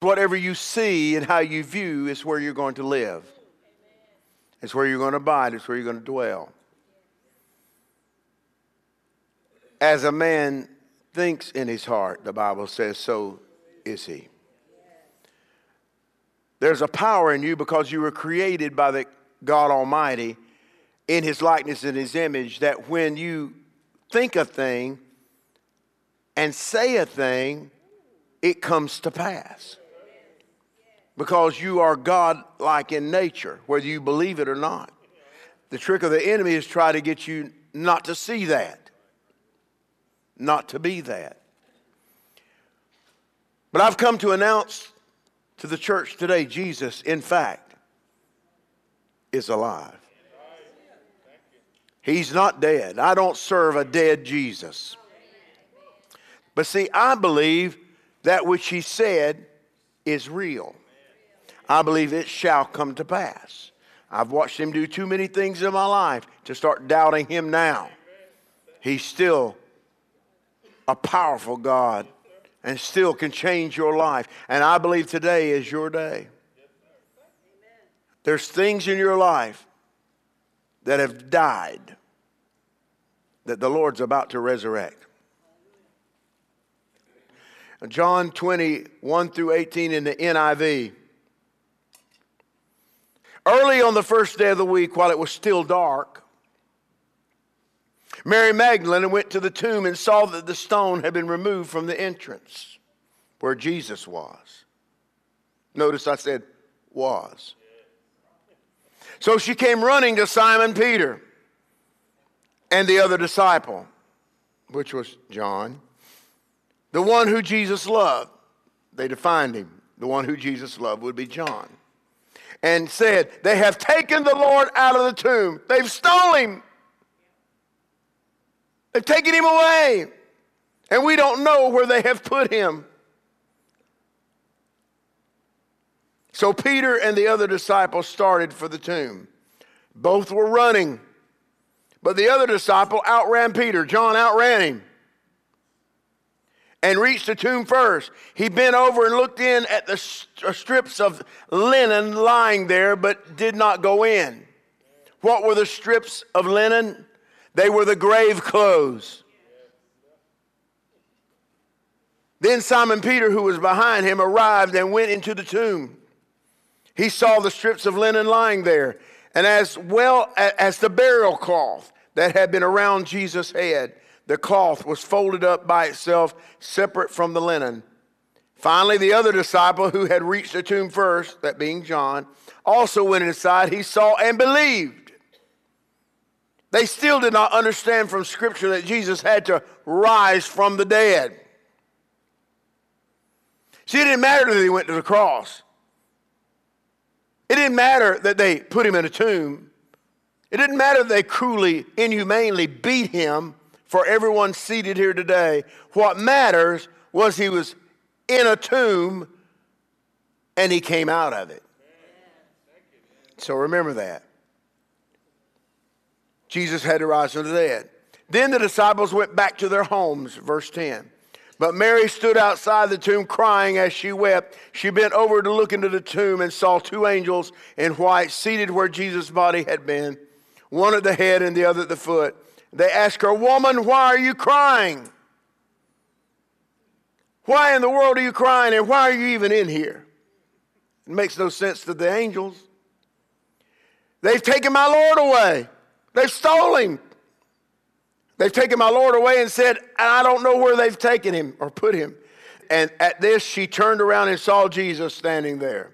whatever you see and how you view is where you're going to live. It's where you're going to abide, it's where you're going to dwell. As a man thinks in his heart, the Bible says, so is he. There's a power in you because you were created by the God Almighty in his likeness and his image that when you think a thing and say a thing, it comes to pass. Because you are God like in nature, whether you believe it or not. The trick of the enemy is try to get you not to see that, not to be that. But I've come to announce to the church today Jesus, in fact, is alive. He's not dead. I don't serve a dead Jesus. But see, I believe that which he said is real. I believe it shall come to pass. I've watched him do too many things in my life to start doubting him now. He's still a powerful God and still can change your life. And I believe today is your day. There's things in your life that have died that the Lord's about to resurrect. John 20, 1 through 18 in the NIV. Early on the first day of the week, while it was still dark, Mary Magdalene went to the tomb and saw that the stone had been removed from the entrance where Jesus was. Notice I said was. So she came running to Simon Peter and the other disciple, which was John, the one who Jesus loved. They defined him. The one who Jesus loved would be John. And said, They have taken the Lord out of the tomb. They've stolen him. They've taken him away. And we don't know where they have put him. So Peter and the other disciple started for the tomb. Both were running. But the other disciple outran Peter. John outran him and reached the tomb first. He bent over and looked in at the uh, strips of linen lying there, but did not go in. What were the strips of linen? They were the grave clothes. Then Simon Peter, who was behind him, arrived and went into the tomb. He saw the strips of linen lying there and as well as the burial cloth that had been around Jesus' head. The cloth was folded up by itself, separate from the linen. Finally, the other disciple who had reached the tomb first, that being John, also went inside. He saw and believed. They still did not understand from Scripture that Jesus had to rise from the dead. See, it didn't matter that he went to the cross. It didn't matter that they put him in a tomb. It didn't matter that they cruelly, inhumanely beat him for everyone seated here today. What matters was he was in a tomb and he came out of it. So remember that. Jesus had to rise from the dead. Then the disciples went back to their homes, verse 10. But Mary stood outside the tomb crying as she wept. She bent over to look into the tomb and saw two angels in white seated where Jesus' body had been, one at the head and the other at the foot. They ask her, Woman, why are you crying? Why in the world are you crying and why are you even in here? It makes no sense to the angels. They've taken my Lord away. They've stolen him. They've taken my Lord away and said, I don't know where they've taken him or put him. And at this, she turned around and saw Jesus standing there.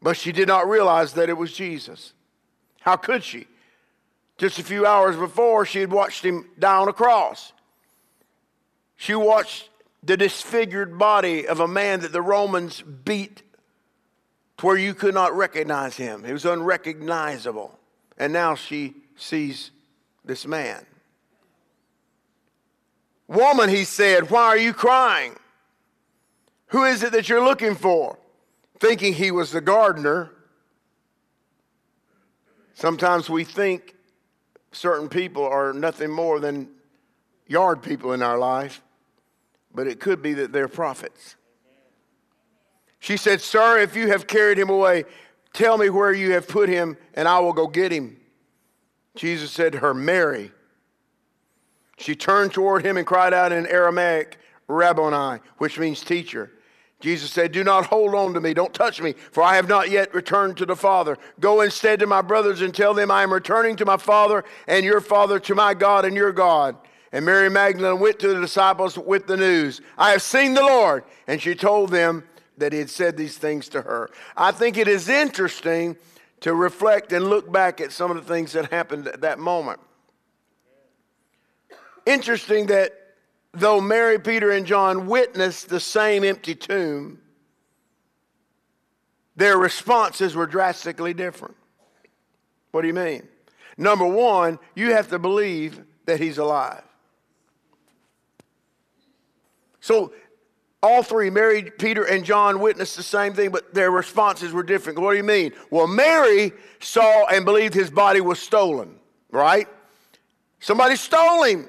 But she did not realize that it was Jesus. How could she? Just a few hours before, she had watched him die on a cross. She watched the disfigured body of a man that the Romans beat to where you could not recognize him. He was unrecognizable. And now she sees this man. Woman, he said, why are you crying? Who is it that you're looking for? Thinking he was the gardener. Sometimes we think certain people are nothing more than yard people in our life, but it could be that they're prophets. She said, Sir, if you have carried him away, tell me where you have put him, and I will go get him. Jesus said to her, Mary. She turned toward him and cried out in Aramaic, Rabboni, which means teacher. Jesus said, Do not hold on to me, don't touch me, for I have not yet returned to the Father. Go instead to my brothers and tell them I am returning to my Father and your Father, to my God and your God. And Mary Magdalene went to the disciples with the news I have seen the Lord. And she told them that he had said these things to her. I think it is interesting to reflect and look back at some of the things that happened at that moment. Interesting that though Mary, Peter, and John witnessed the same empty tomb, their responses were drastically different. What do you mean? Number one, you have to believe that he's alive. So, all three, Mary, Peter, and John, witnessed the same thing, but their responses were different. What do you mean? Well, Mary saw and believed his body was stolen, right? Somebody stole him.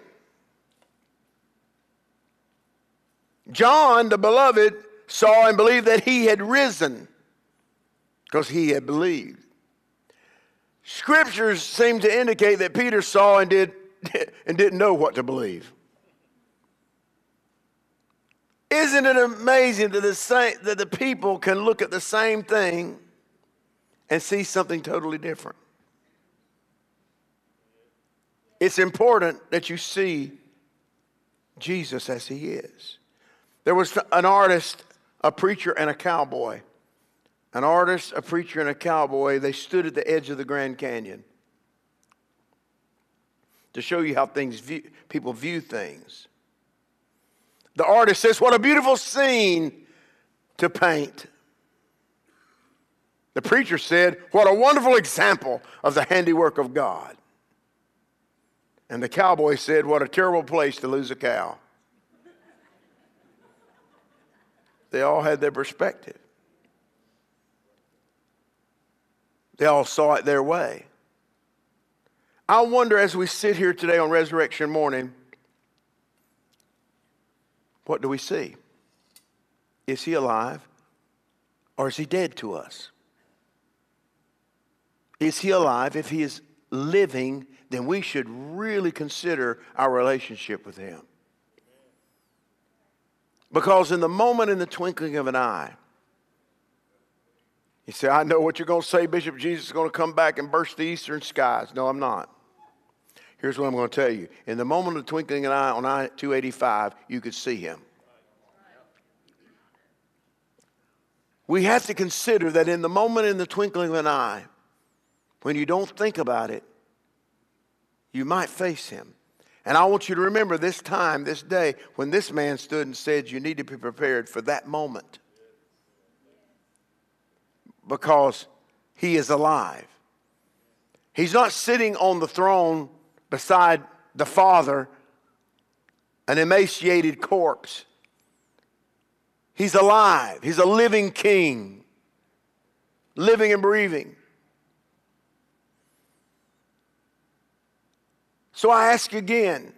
John, the beloved, saw and believed that he had risen because he had believed. Scriptures seem to indicate that Peter saw and did and didn't know what to believe. Isn't it amazing that the, same, that the people can look at the same thing and see something totally different? It's important that you see Jesus as he is. There was an artist, a preacher, and a cowboy. An artist, a preacher, and a cowboy, they stood at the edge of the Grand Canyon to show you how things view, people view things. The artist says, What a beautiful scene to paint. The preacher said, What a wonderful example of the handiwork of God. And the cowboy said, What a terrible place to lose a cow. They all had their perspective. They all saw it their way. I wonder as we sit here today on resurrection morning, what do we see? Is he alive or is he dead to us? Is he alive? If he is living, then we should really consider our relationship with him. Because in the moment, in the twinkling of an eye, you say, I know what you're going to say, Bishop. Jesus is going to come back and burst the eastern skies. No, I'm not. Here's what I'm going to tell you. In the moment of the twinkling of an eye on I 285, you could see him. We have to consider that in the moment in the twinkling of an eye, when you don't think about it, you might face him. And I want you to remember this time, this day, when this man stood and said, You need to be prepared for that moment. Because he is alive. He's not sitting on the throne beside the Father, an emaciated corpse. He's alive, he's a living king, living and breathing. So I ask again,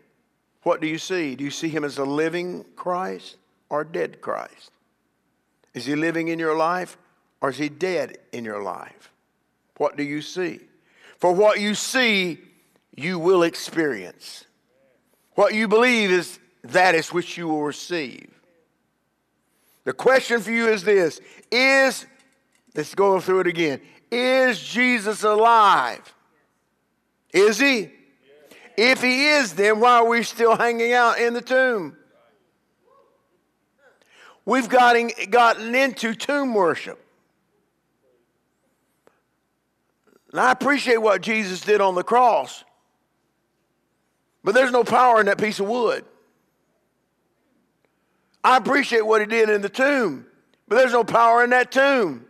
what do you see? Do you see him as a living Christ or dead Christ? Is he living in your life or is he dead in your life? What do you see? For what you see, you will experience. What you believe is that is which you will receive. The question for you is this Is, let's go through it again, is Jesus alive? Is he? If he is, then why are we still hanging out in the tomb? We've gotten, gotten into tomb worship. And I appreciate what Jesus did on the cross, but there's no power in that piece of wood. I appreciate what he did in the tomb, but there's no power in that tomb.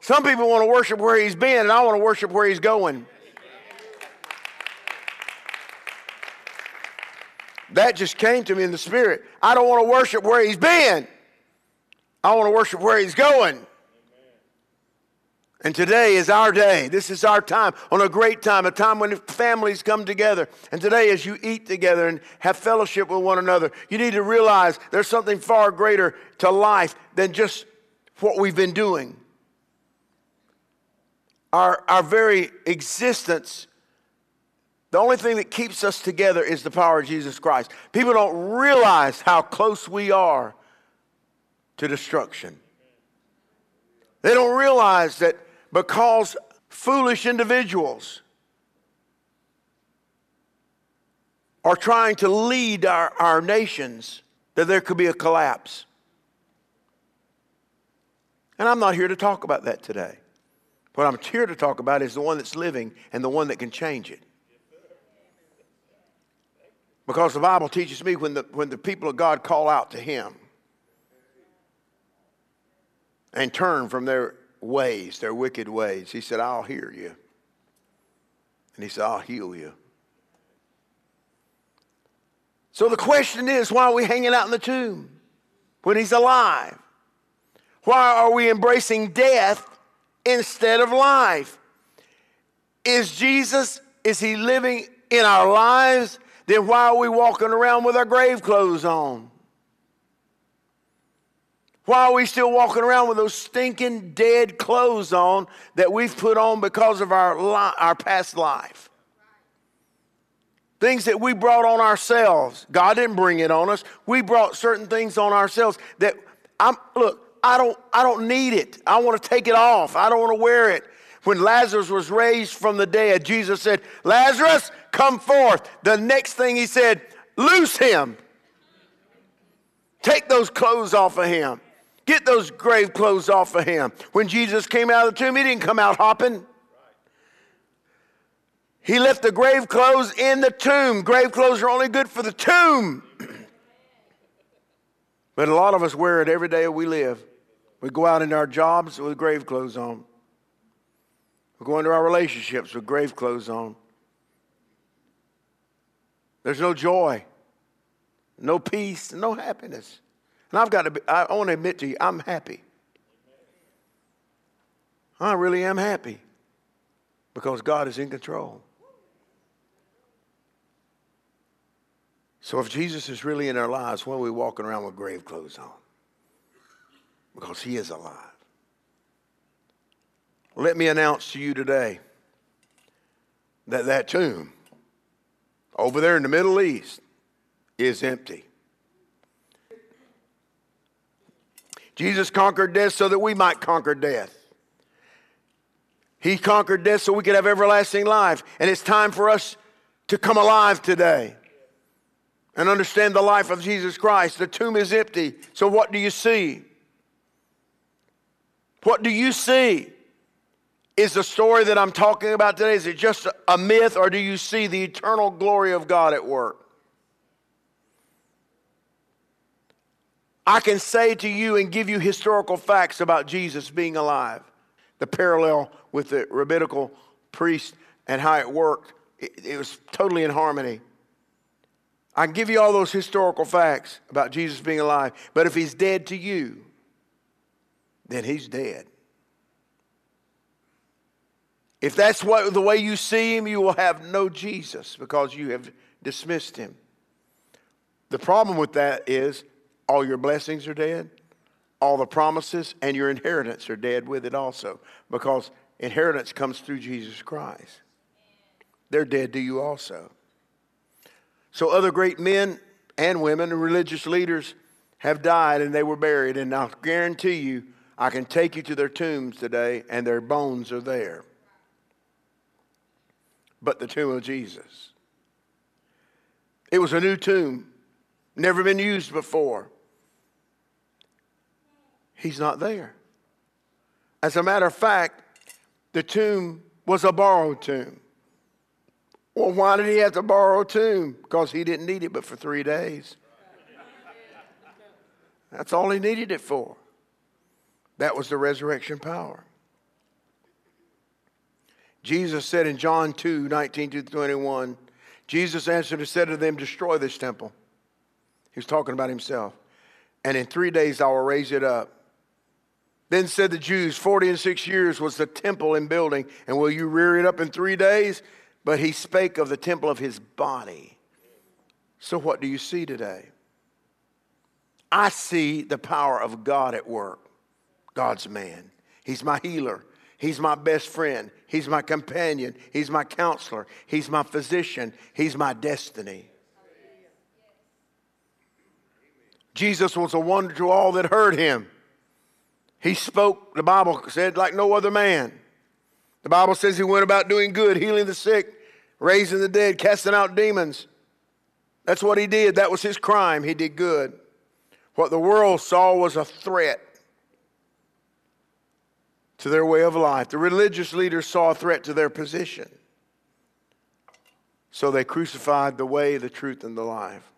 Some people want to worship where he's been, and I want to worship where he's going. That just came to me in the spirit. I don't want to worship where he's been. I want to worship where he's going. And today is our day. This is our time, on a great time, a time when families come together. And today, as you eat together and have fellowship with one another, you need to realize there's something far greater to life than just what we've been doing. Our, our very existence, the only thing that keeps us together is the power of Jesus Christ. People don't realize how close we are to destruction. They don't realize that because foolish individuals are trying to lead our, our nations, that there could be a collapse. And I'm not here to talk about that today. What I'm here to talk about is the one that's living and the one that can change it. Because the Bible teaches me when the, when the people of God call out to Him and turn from their ways, their wicked ways, He said, I'll hear you. And He said, I'll heal you. So the question is why are we hanging out in the tomb when He's alive? Why are we embracing death instead of life? Is Jesus, is he living in our lives? Then why are we walking around with our grave clothes on? Why are we still walking around with those stinking dead clothes on that we've put on because of our, li- our past life? Things that we brought on ourselves. God didn't bring it on us. We brought certain things on ourselves that I'm look, I don't, I don't need it. I want to take it off. I don't want to wear it. When Lazarus was raised from the dead, Jesus said, Lazarus, come forth. The next thing he said, loose him. Take those clothes off of him. Get those grave clothes off of him. When Jesus came out of the tomb, he didn't come out hopping. He left the grave clothes in the tomb. Grave clothes are only good for the tomb. but a lot of us wear it every day we live. We go out into our jobs with grave clothes on. We go into our relationships with grave clothes on. There's no joy, no peace, no happiness. And I've got to be, I want to admit to you, I'm happy. I really am happy because God is in control. So if Jesus is really in our lives, why are we walking around with grave clothes on? because he is alive. Let me announce to you today that that tomb over there in the Middle East is empty. Jesus conquered death so that we might conquer death. He conquered death so we could have everlasting life. And it's time for us to come alive today and understand the life of Jesus Christ. The tomb is empty. So, what do you see? What do you see? Is the story that I'm talking about today, is it just a myth, or do you see the eternal glory of God at work? I can say to you and give you historical facts about Jesus being alive. The parallel with the rabbinical priest and how it worked, it, it was totally in harmony. I can give you all those historical facts about Jesus being alive, but if he's dead to you, then he's dead. If that's what, the way you see him, you will have no Jesus because you have dismissed him. The problem with that is all your blessings are dead, all the promises, and your inheritance are dead with it also because inheritance comes through Jesus Christ. They're dead to you also. So, other great men and women and religious leaders have died and they were buried, and I'll guarantee you I can take you to their tombs today, and their bones are there. But the tomb of Jesus. It was a new tomb, never been used before. He's not there. As a matter of fact, the tomb was a borrowed tomb. Well, why did he have to borrow a tomb? Because he didn't need it but for three days. That's all he needed it for. That was the resurrection power. Jesus said in John 2 19 to 21, Jesus answered and said to them, Destroy this temple. He was talking about himself. And in three days I will raise it up. Then said the Jews, 40 and six years was the temple in building, and will you rear it up in three days? But he spake of the temple of his body. So what do you see today? I see the power of God at work. God's man. He's my healer. He's my best friend. He's my companion. He's my counselor. He's my physician. He's my destiny. Jesus was a wonder to all that heard him. He spoke, the Bible said, like no other man. The Bible says he went about doing good, healing the sick, raising the dead, casting out demons. That's what he did. That was his crime. He did good. What the world saw was a threat to their way of life. The religious leaders saw a threat to their position. So they crucified the way, the truth, and the life.